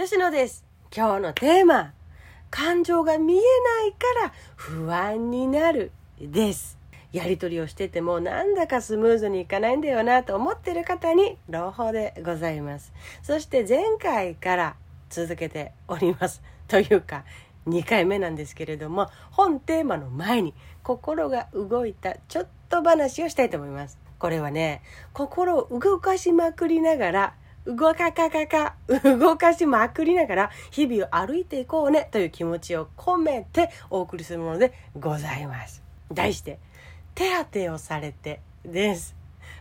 吉野です。今日のテーマ感情が見えないから不安になるです。やり取りをしててもなんだかスムーズにいかないんだよなと思ってる方に朗報でございます。そして前回から続けております。というか2回目なんですけれども本テーマの前に心が動いたちょっと話をしたいと思います。これはね心を動かしまくりながら動かかかか、動かしまくりながら日々を歩いていこうねという気持ちを込めてお送りするものでございます。題して、手当てをされてです。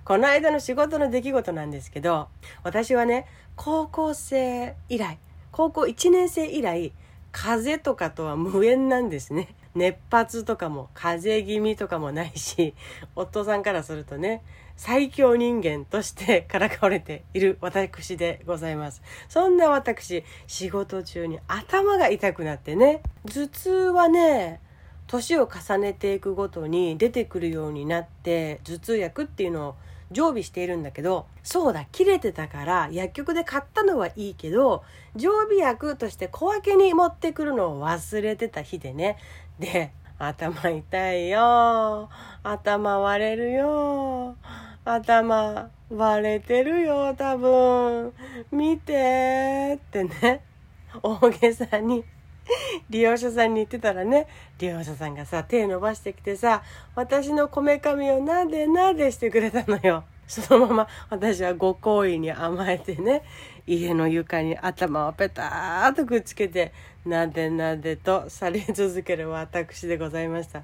この間の仕事の出来事なんですけど、私はね、高校生以来、高校1年生以来、風邪とかとは無縁なんですね。熱発とかも風邪気味とかもないし、夫さんからするとね、最強人間としてからかわれている私でございます。そんな私、仕事中に頭が痛くなってね、頭痛はね、年を重ねていくごとに出てくるようになって頭痛薬っていうのを常備しているんだけどそうだ切れてたから薬局で買ったのはいいけど常備薬として小分けに持ってくるのを忘れてた日でねで頭痛いよ。頭割れるよ。頭割れてるよ多分。見てってね。大げさに。利用者さんに言ってたらね。利用者さんがさ手伸ばしてきてさ私のこめかみをなでなでしてくれたのよ。そのまま私はご好意に甘えてね家の床に頭をペターとくっつけてなでなでとされ続ける私でございました。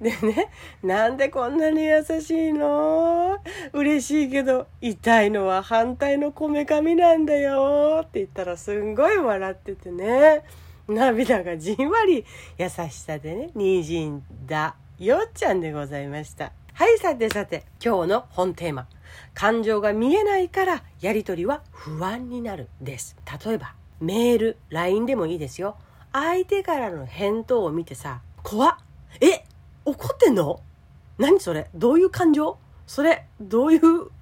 でね、なんでこんなに優しいの？嬉しいけど、痛いのは反対のこめかみなんだよって言ったらすんごい笑っててね、涙がじんわり優しさでね、滲んだよっちゃんでございました。はい、さてさて、今日の本テーマ。感情が見えないからやりとりは不安になるです。例えば、メール、LINE でもいいですよ。相手からの返答を見てさ、怖っ。え怒ってんの？何それ？どういう感情？それどういう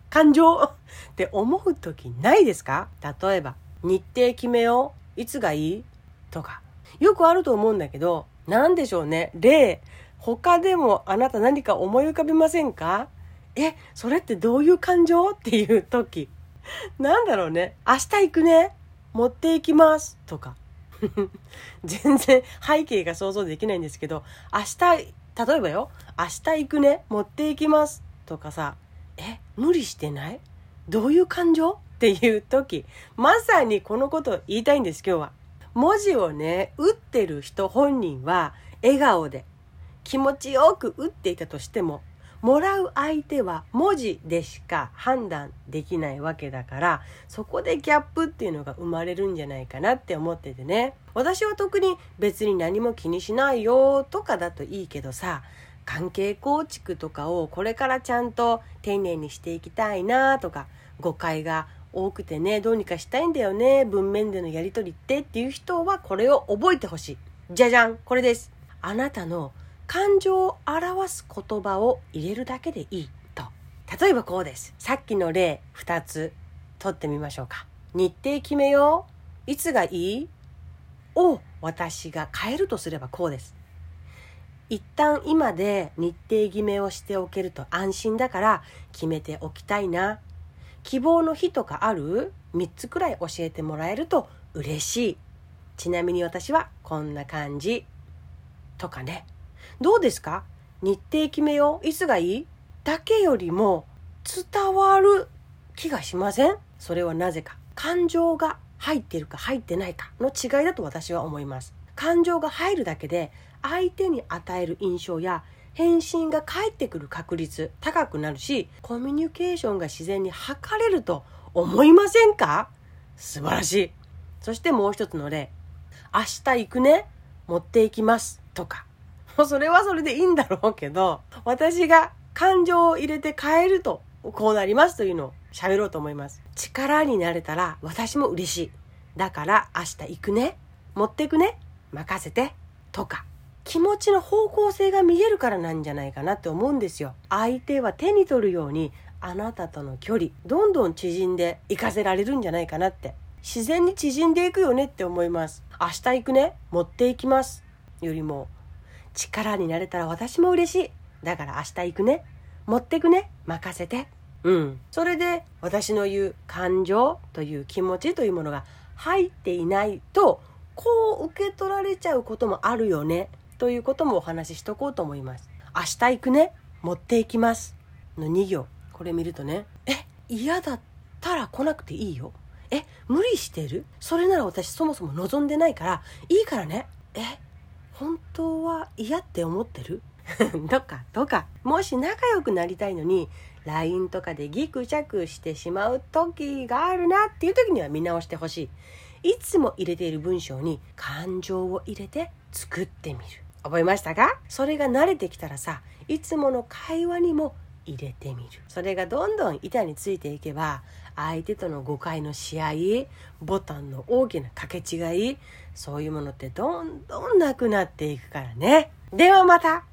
感情？って思う時ないですか？例えば日程決めよう。いつがいい？とか。よくあると思うんだけど何でしょうね。例他でもあなた何か思い浮かべませんか？えそれってどういう感情？っていう時。なんだろうね。明日行くね。持っていきます。とか。全然背景が想像できないんですけど明日例えばよ、明日行くね、持って行きます。とかさ、え、無理してない？どういう感情？っていう時、まさにこのことを言いたいんです、今日は。文字をね、打ってる人本人は笑顔で。気持ちよく打っていたとしても、もらう相手は文字でしか判断できないわけだからそこでギャップっていうのが生まれるんじゃないかなって思っててね。私は特に別に何も気にしないよとかだといいけどさ関係構築とかをこれからちゃんと丁寧にしていきたいなとか誤解が多くてねどうにかしたいんだよね文面でのやり取りってっていう人はこれを覚えてほしい。じゃじゃんこれです。あなたの感情を表す言葉を入れるだけでいいと。例えばこうです。さっきの例2つ取ってみましょうか。日程決めよう。いつがいい？を私が変えるとすればこうです。一旦今で日程決めをしておけると安心だから決めておきたいな。希望の日とかある ?3 つくらい教えてもらえると嬉しい。ちなみに私はこんな感じ。とかね。どうですか？日程決めよう？いつがいい？だけよりも伝わる気がしません？それはなぜか。感情が入ってるか入ってないかの違いだと私は思います。感情が入るだけで相手に与える印象や返信が返ってくる確率高くなるしコミュニケーションが自然に図れると思いませんか？素晴らしい。そしてもう一つの例。明日行くね？持っていきます。とか。うそれはそれでいいんだろうけど、私が感情を入れて変えると、こうなりますというのを喋ろうと思います。力になれたら私も嬉しい。だから明日行くね。持ってくね。任せて。とか。気持ちの方向性が見えるからなんじゃないかなって思うんですよ。相手は手に取るようにあなたとの距離どんどん縮んでいかせられるんじゃないかなって自然に縮んでいくよねって思います明日行くね持っていきますよりも力になれたら私も嬉しい。だから明日行くね。持ってくね。任せて。うん。それで私の言う感情という気持ちというものが入っていないとこう受け取られちゃうこともあるよね。ということもお話ししとこうと思います。明日行くね。持っていきますの2行。これ見るとね。え嫌だったら来なくていいよ。え無理してる？それなら私そもそも望んでないからいいからね。え本当は嫌って思ってる？とかとか。もし仲良くなりたいのに LINE とかでギクシャクしてしまう時があるなっていう時には見直してほしい。いつも入れている文章に感情を入れて作ってみる。覚えましたか？それが慣れてきたらさいつもの会話にも入れてみる。それがどんどん板についていけば相手との誤解の試合ボタンの大きな掛け違いそういうものってどんどんなくなっていくからね。ではまた。